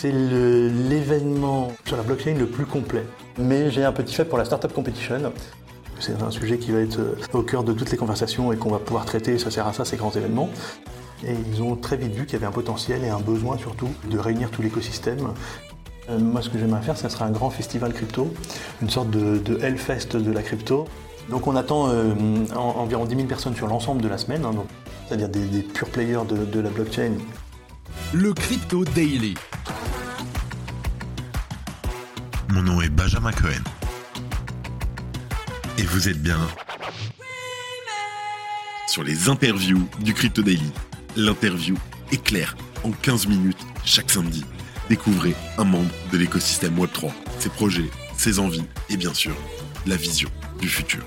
c'est l'événement sur la blockchain le plus complet. Mais j'ai un petit fait pour la Startup Competition. C'est un sujet qui va être au cœur de toutes les conversations et qu'on va pouvoir traiter, ça sert à ça, ces grands événements. Et ils ont très vite vu qu'il y avait un potentiel et un besoin surtout de réunir tout l'écosystème. Euh, moi, ce que j'aimerais faire, ce serait un grand festival crypto, une sorte de, Hellfest de la crypto. Donc on attend euh, environ 10 000 personnes sur l'ensemble de la semaine, hein, c'est-à-dire des, pure players de la blockchain. Le Crypto Daily. Mon nom est Benjamin Cohen. Et vous êtes bien sur les interviews du Crypto Daily. L'interview est claire en 15 minutes chaque samedi. Découvrez un membre de l'écosystème Web3, ses projets, ses envies et bien sûr la vision du futur.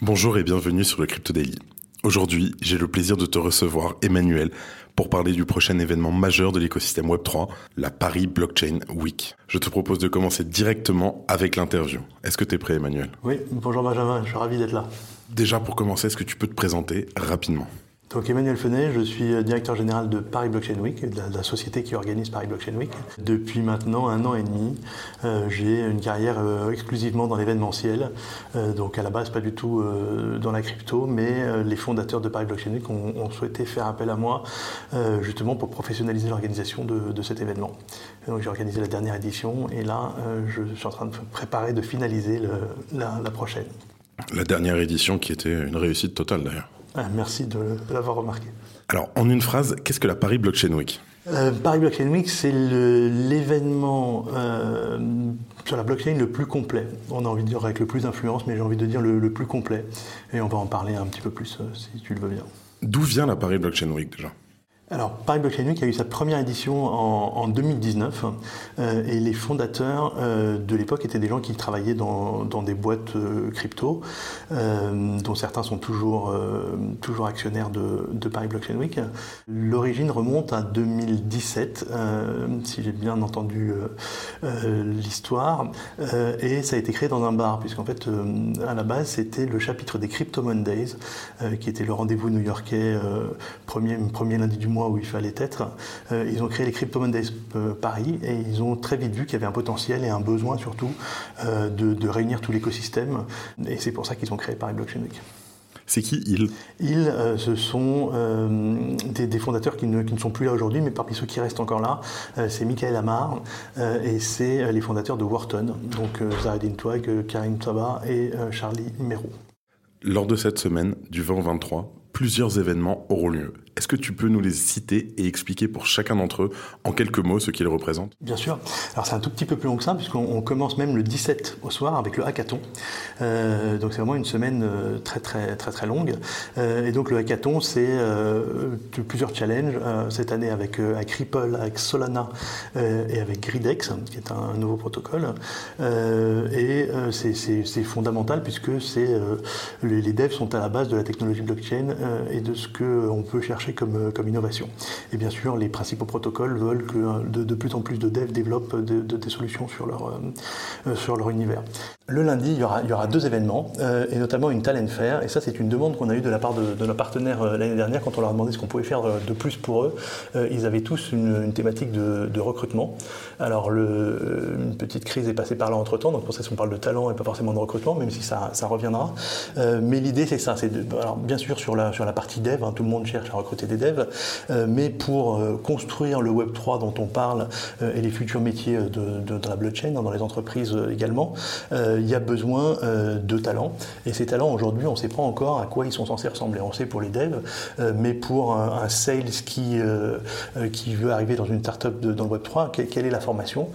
Bonjour et bienvenue sur le Crypto Daily. Aujourd'hui, j'ai le plaisir de te recevoir, Emmanuel, pour parler du prochain événement majeur de l'écosystème Web3, la Paris Blockchain Week. Je te propose de commencer directement avec l'interview. Est-ce que tu es prêt, Emmanuel? Oui, bonjour Benjamin, je suis ravi d'être là. Déjà, pour commencer, est-ce que tu peux te présenter rapidement? Donc Emmanuel Fenet, je suis euh, directeur général de Paris Blockchain Week, de la, société qui organise Paris Blockchain Week. Depuis maintenant un an et demi, euh, j'ai une carrière euh, exclusivement dans l'événementiel. donc à la base pas du tout dans la crypto, mais les fondateurs de Paris Blockchain Week ont, souhaité faire appel à moi justement pour professionnaliser l'organisation de, cet événement. donc j'ai organisé la dernière édition et là je suis en train de préparer, de finaliser la prochaine. La dernière édition qui était une réussite totale d'ailleurs. Ah, merci de, l'avoir remarqué. Alors, en une phrase, qu'est-ce que la Paris Blockchain Week? Euh, Paris Blockchain Week, c'est l'événement euh, sur la blockchain le plus complet. On a envie de dire avec le plus d'influence, mais j'ai envie de dire le, plus complet. Et on va en parler un petit peu plus, euh, si tu le veux bien. D'où vient la Paris Blockchain Week déjà? Alors, Paris Blockchain Week a eu sa première édition en, 2019 euh, et les fondateurs euh, de l'époque étaient des gens qui travaillaient dans, des boîtes euh, crypto, dont certains sont toujours, actionnaires de, Paris Blockchain Week. L'origine remonte à 2017, si j'ai bien entendu l'histoire, et ça a été créé dans un bar, puisqu'en fait, à la base, c'était le chapitre des Crypto Mondays, qui était le rendez-vous new-yorkais, premier lundi du mois où il fallait être, euh, ils ont créé les Crypto Mondays euh, Paris et ils ont très vite vu qu'il y avait un potentiel et un besoin surtout euh, de, réunir tout l'écosystème. Et c'est pour ça qu'ils ont créé Paris Blockchain Week. C'est qui ils? Ils, ce sont des, fondateurs qui ne, sont plus là aujourd'hui, mais parmi ceux qui restent encore là, c'est Michael Amar et c'est les fondateurs de Wharton, donc Zahedin Twag, Karim Saba et Charlie Mero. Lors de cette semaine, du 20 au 23, plusieurs événements auront lieu. Est-ce que tu peux nous les citer et expliquer pour chacun d'entre eux en quelques mots ce qu'ils représentent? Bien sûr. Alors c'est un tout petit peu plus long que ça puisqu'on commence même le 17 au soir avec le hackathon. Euh, donc c'est vraiment une semaine euh, très très très très longue. Euh, et donc le hackathon c'est plusieurs challenges cette année avec, Ripple, avec Solana et avec Gridex qui est un, nouveau protocole. et c'est fondamental puisque les, les devs sont à la base de la technologie blockchain et de ce qu'on peut chercher comme, comme innovation. Et bien sûr, les principaux protocoles veulent que euh, de, plus en plus de devs développent des solutions sur leur, euh, sur leur univers. Le lundi, il y aura, il y aura deux événements, euh, et notamment une talent fair. Et ça, c'est une demande qu'on a eue de la part de, nos partenaires l'année dernière quand on leur a demandé ce qu'on pouvait faire de plus pour eux. ils avaient tous une, thématique de, recrutement. Alors, une petite crise est passée par là entre temps, donc pour ça, on parle de talent et pas forcément de recrutement, même si ça, ça reviendra. mais l'idée, c'est ça. C'est alors, bien sûr, sur la, sur la partie dev, hein, tout le monde cherche à recruter des devs, euh, mais pour euh, construire le Web 3 dont on parle euh, et les futurs métiers de, la blockchain, dans les entreprises également, il y a besoin de talents. Et ces talents, aujourd'hui, on ne sait pas encore à quoi ils sont censés ressembler. On sait pour les devs, mais pour un, sales qui, qui veut arriver dans une startup dans le Web 3, quelle, est la formation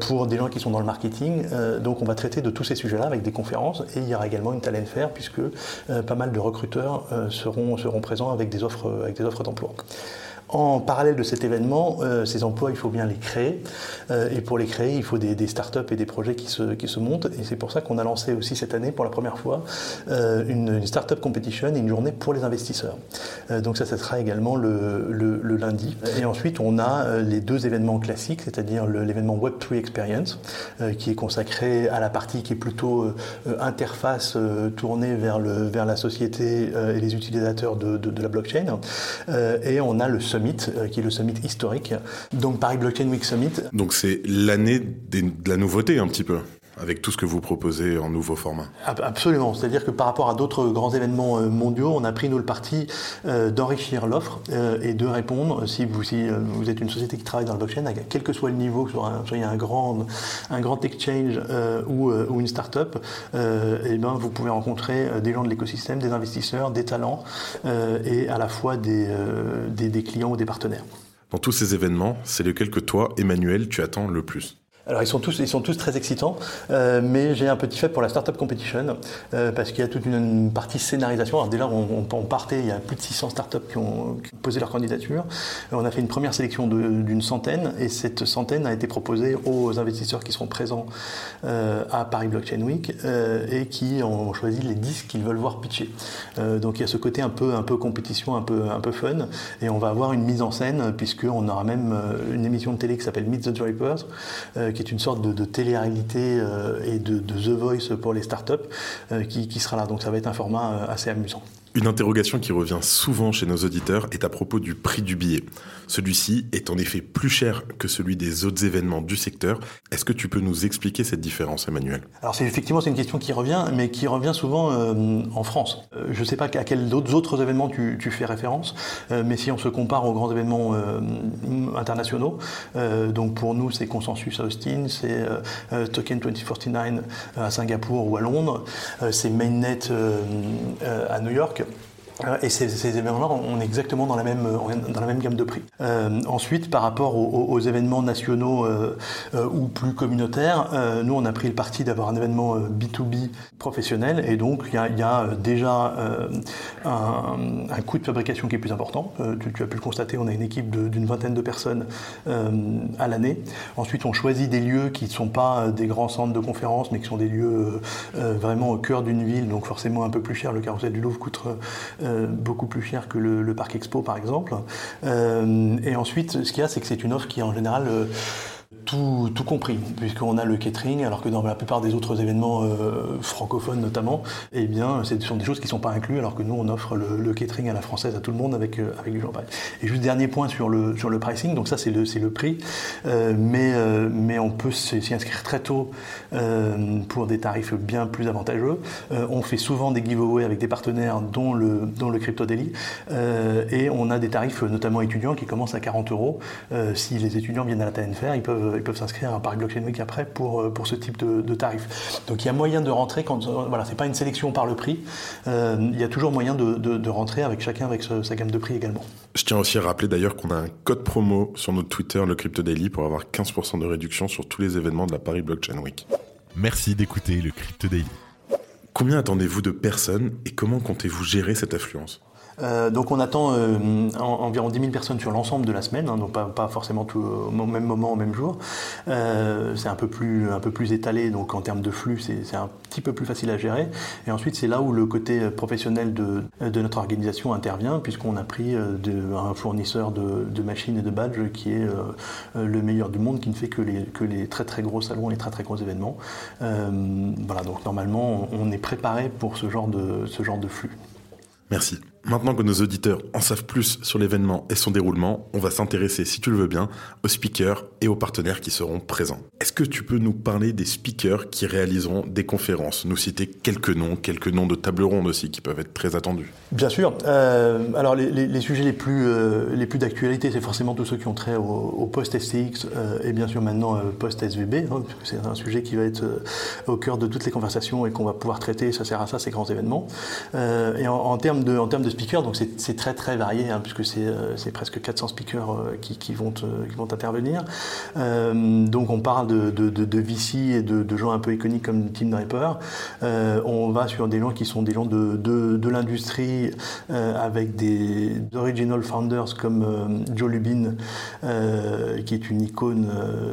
Pour des gens qui sont dans le marketing, donc on va traiter de tous ces sujets-là avec des conférences et il y aura également une talent fair puisque pas mal de recruteurs seront, seront présents avec des offres avec des offres d'emploi. En parallèle de cet événement, euh, ces emplois, il faut bien les créer. Euh, et pour les créer, il faut des, startups et des projets qui se, qui se montent. Et c'est pour ça qu'on a lancé aussi cette année, pour la première fois, euh, une, une, startup competition et une journée pour les investisseurs. donc ça, ça sera également le, le, lundi. Et ensuite, on a les deux événements classiques, c'est-à-dire l'événement Web3 Experience, qui est consacré à la partie qui est plutôt interface tournée vers, le, vers la société et les utilisateurs de, de, de la blockchain. et on a le summit Summit, qui est le summit historique. Donc Paris Blockchain Week Summit. Donc c'est l'année de la nouveauté un petit peu avec tout ce que vous proposez en nouveau format. Absolument. C'est-à-dire que par rapport à d'autres grands événements euh, mondiaux, on a pris nous le parti euh, d'enrichir l'offre euh, et de répondre, si vous, si vous êtes une société qui travaille dans le blockchain, quel que soit le niveau, que soit soyez un grand, un grand exchange ou, ou, une start-up, eh ben, vous pouvez rencontrer des gens de l'écosystème, des investisseurs, des talents et à la fois des, des, des clients ou des partenaires. Dans tous ces événements, c'est lequel que toi, Emmanuel, tu attends le plus? Alors ils sont tous, ils sont tous très excitants, euh, mais j'ai un petit fait pour la Startup Competition euh, parce qu'il y a toute une, partie scénarisation. Alors déjà on, on, partait, il y a plus de 600 startups qui ont, qui ont posé leur candidature. Euh, on a fait une première sélection d'une centaine et cette centaine a été proposée aux investisseurs qui seront présents euh, à Paris Blockchain Week euh, et qui ont choisi les 10 qu'ils veulent voir pitcher. donc il y a ce côté un peu, un peu compétition, un peu, un peu fun et on va avoir une mise en scène puisqu'on aura même une émission de télé qui s'appelle Meet the Drapers qui est une sorte de, télé-réalité euh, et de, The Voice pour les startups euh, qui, qui sera là. Donc ça va être un format euh, assez amusant. Une interrogation qui revient souvent chez nos auditeurs est à propos du prix du billet. Celui-ci est en effet plus cher que celui des autres événements du secteur. Est-ce que tu peux nous expliquer cette différence, Emmanuel? Alors c'est effectivement c'est une question qui revient, mais qui revient souvent euh, en France. Euh, je ne sais pas à quels autres, événements tu, tu fais référence, euh, mais si on se compare aux grands événements internationaux, donc pour nous c'est Consensus à Austin, c'est Token 2049 à Singapour ou à Londres, c'est Mainnet à New York. Danke. Et ces, événements-là, on est exactement dans la même, dans la même gamme de prix. Euh, ensuite, par rapport aux, événements nationaux euh, euh, ou plus communautaires, euh, nous, on a pris le parti d'avoir un événement B2B euh, professionnel. Et donc, il y a, déjà un, coût de fabrication qui est plus important. Tu, tu, as pu le constater, on a une équipe d'une vingtaine de personnes à l'année. Ensuite, on choisit des lieux qui ne sont pas des grands centres de conférences, mais qui sont des lieux vraiment au cœur d'une ville, donc forcément un peu plus cher. Le carrousel du Louvre coûte euh, beaucoup plus cher que le, le, Parc Expo par exemple. Euh, et ensuite, ce qu'il y a, c'est que c'est une offre qui en général euh, tout, tout, compris, puisqu'on a le catering, alors que dans la plupart des autres événements euh, francophones notamment, eh bien, ce sont des choses qui ne sont pas incluses, alors que nous, on offre le, le, catering à la française à tout le monde avec, euh, avec du champagne. Et juste dernier point sur le, sur le pricing, donc ça, c'est le, le prix, euh, mais, euh, mais on peut s'y inscrire très tôt euh, pour des tarifs bien plus avantageux. Euh, on fait souvent des giveaways avec des partenaires, dont le, dont le Crypto Daily, et on a des tarifs, notamment étudiants, qui commencent à 40 euros. si les étudiants viennent à la TNFR, ils peuvent ils peuvent s'inscrire à Paris Blockchain Week après pour, euh, pour ce type de, de tarif. Donc il y a moyen de rentrer quand euh, voilà, c'est pas une sélection par le prix. Euh, il y a toujours moyen de, de, de rentrer avec chacun avec ce, sa gamme de prix également. Je tiens aussi à rappeler d'ailleurs qu'on a un code promo sur notre Twitter, le Crypto Daily, pour avoir 15% de réduction sur tous les événements de la Paris Blockchain Week. Merci d'écouter le Crypto Daily. Combien attendez-vous de personnes et comment comptez-vous gérer cette affluence? Euh, donc on attend euh, en, environ 10 000 personnes sur l'ensemble de la semaine, hein, donc pas, pas, forcément tout au même moment, au même jour. Euh, c'est un peu plus un peu plus étalé, donc en termes de flux, c'est un petit peu plus facile à gérer. Et ensuite, c'est là où le côté professionnel de, de notre organisation intervient, puisqu'on a pris de, un fournisseur de, de, machines et de badges qui est le meilleur du monde, qui ne fait que les, que les très très gros salons les très très gros événements. voilà, donc normalement, on est préparé pour ce genre de, ce genre de flux. Merci. Maintenant que nos auditeurs en savent plus sur l'événement et son déroulement, on va s'intéresser, si tu le veux bien, aux speakers et aux partenaires qui seront présents. Est-ce que tu peux nous parler des speakers qui réaliseront des conférences? Nous citer quelques noms, quelques noms de tables rondes aussi qui peuvent être très attendus. Bien sûr. Euh, alors les, sujets les plus, euh, plus d'actualité, c'est forcément tous ceux qui ont trait au, au post-STX euh, et bien sûr maintenant euh, post-SVB, hein, c'est un sujet qui va être au cœur de toutes les conversations et qu'on va pouvoir traiter, ça sert à ça, ces grands événements. Et en termes de, en termes de speakers, donc c'est très très varié, hein, puisque c'est euh, presque 400 speakers euh, qui, vont, euh, intervenir. donc on parle de, VC et de, gens un peu iconiques comme Tim Draper. on va sur des gens qui sont des gens de, l'industrie avec des original founders comme Joe Lubin, qui est une icône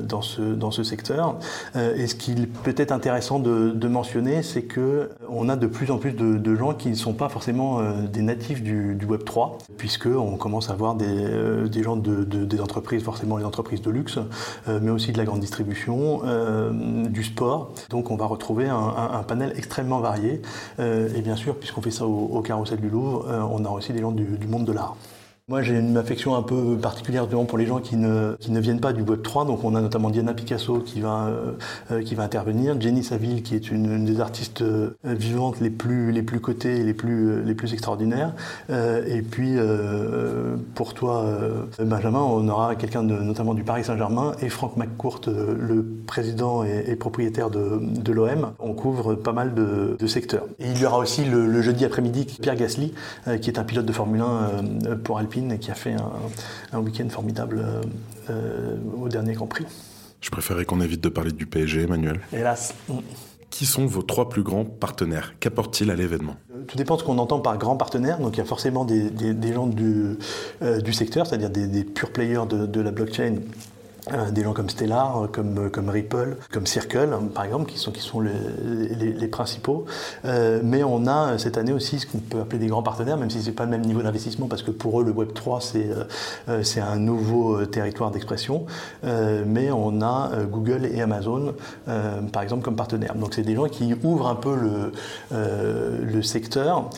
dans ce, secteur. et ce qui peut être intéressant de, de mentionner, c'est que on a de plus en plus de, de gens qui ne sont pas forcément des natifs du, Web 3, puisqu'on commence à voir des, euh, gens de, de, des entreprises, forcément les entreprises de luxe, euh, mais aussi de la grande distribution, euh, du sport. Donc on va retrouver un, panel extrêmement varié. Et bien sûr, puisqu'on fait ça au, au carrousel du Louvre, on a aussi des gens du monde de l'art. Moi, j'ai une affection un peu particulière pour les gens qui ne, qui ne viennent pas du Web 3. Donc, on a notamment Diana Picasso qui va, euh, euh, qui va intervenir, Jenny Saville qui est une, des artistes euh, vivantes les plus, les plus cotées et les plus, les plus extraordinaires. et puis, pour toi, Benjamin, on aura quelqu'un notamment du Paris Saint-Germain et Franck McCourt, le président et, propriétaire de, de l'OM. On couvre pas mal de, de, secteurs. Et il y aura aussi le, jeudi après-midi Pierre Gasly, qui est un pilote de Formule 1 pour Alpine et qui a fait un, week-end formidable euh, euh, au dernier Grand Prix. Je préférais qu'on évite de parler du PSG, Emmanuel. Hélas. Qui sont vos trois plus grands partenaires? Qu'apportent-ils à l'événement? Tout dépend de ce qu'on entend par grands partenaires. Donc il y a forcément des, gens du, euh, du secteur, c'est-à-dire des, des pure players de, de la blockchain des gens comme Stellar, comme, comme Ripple, comme Circle, par exemple, qui sont, qui sont les, principaux. Euh, mais on a cette année aussi ce qu'on peut appeler des grands partenaires, même si ce n'est pas le même niveau d'investissement, parce que pour eux, le Web 3, c'est euh, c'est un nouveau territoire d'expression. mais on a Google et Amazon, par exemple, comme partenaires. Donc c'est des gens qui ouvrent un peu le, le secteur,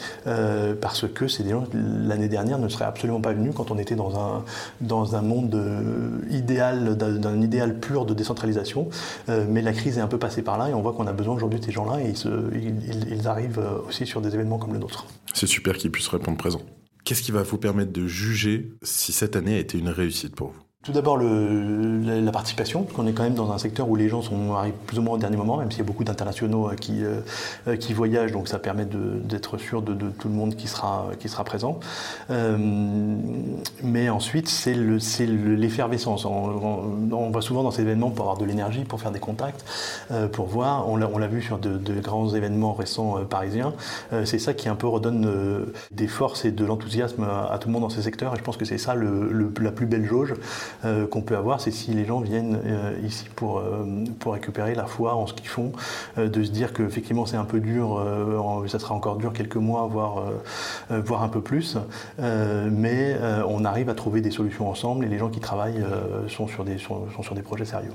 parce que c'est des gens qui, l'année dernière, ne seraient absolument pas venus quand on était dans un, dans un monde idéal d'un idéal pur de décentralisation. Euh, mais la crise est un peu passée par là et on voit qu'on a besoin aujourd'hui de ces gens-là et ils, ils, arrivent euh, aussi sur des événements comme le nôtre. C'est super qu'ils puissent répondre présent. Qu'est-ce qui va vous permettre de juger si cette année a été une réussite pour vous? Tout d'abord la, participation, qu'on est quand même dans un secteur où les gens sont, arrivent plus ou moins au dernier moment, même s'il y a beaucoup d'internationaux euh, qui, euh, euh, qui voyagent, donc ça permet d'être sûr de, tout le monde qui sera, qui sera présent. mais ensuite, c'est l'effervescence. On, on, va souvent dans ces événements pour avoir de l'énergie, pour faire des contacts, pour voir. On l'a vu sur de, grands événements récents parisiens. c'est ça qui un peu redonne des forces et de l'enthousiasme à, tout le monde dans ces secteurs. Et je pense que c'est ça le, la plus belle jauge. Euh, qu'on peut avoir, c'est si les gens viennent euh, ici pour, euh, pour récupérer la foi en ce qu'ils font, de se dire qu'effectivement c'est un peu dur, ça sera encore dur quelques mois, voire, voire un peu plus, mais on arrive à trouver des solutions ensemble et les gens qui travaillent sont, sur des, sont, sur des projets sérieux.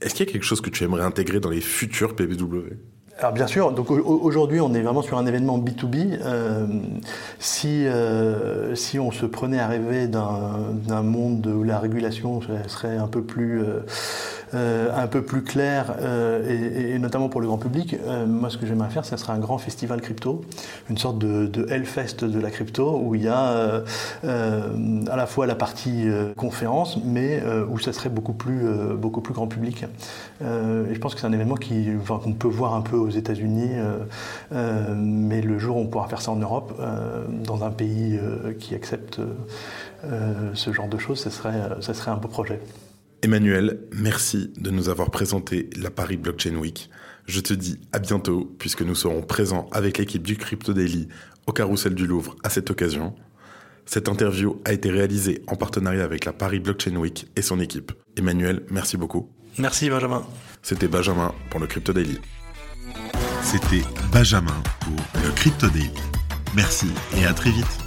Est-ce qu'il y a quelque chose que tu aimerais intégrer dans les futurs PBW alors bien sûr, donc aujourd'hui on est vraiment sur un événement B2B. Euh, si, euh, si on se prenait à rêver d'un monde où la régulation serait un peu plus euh, un peu plus clair, euh, et, notamment pour le grand public, euh, moi ce que j'aimerais faire, ce serait un grand festival crypto, une sorte de, Hellfest de la crypto, où il y a à la fois la partie conférence, mais où ça serait beaucoup plus, beaucoup plus grand public. et je pense que c'est un événement qu'on peut voir un peu aux États-Unis, mais le jour où on pourra faire ça en Europe, dans un pays qui accepte ce genre de choses, ce serait, ce serait un beau projet. Emmanuel, merci de nous avoir présenté la Paris Blockchain Week. Je te dis à bientôt puisque nous serons présents avec l'équipe du Crypto Daily au Carrousel du Louvre à cette occasion. Cette interview a été réalisée en partenariat avec la Paris Blockchain Week et son équipe. Emmanuel, merci beaucoup. Merci Benjamin. C'était Benjamin pour le Crypto Daily. C'était Benjamin pour le Crypto Daily. Merci et à très vite.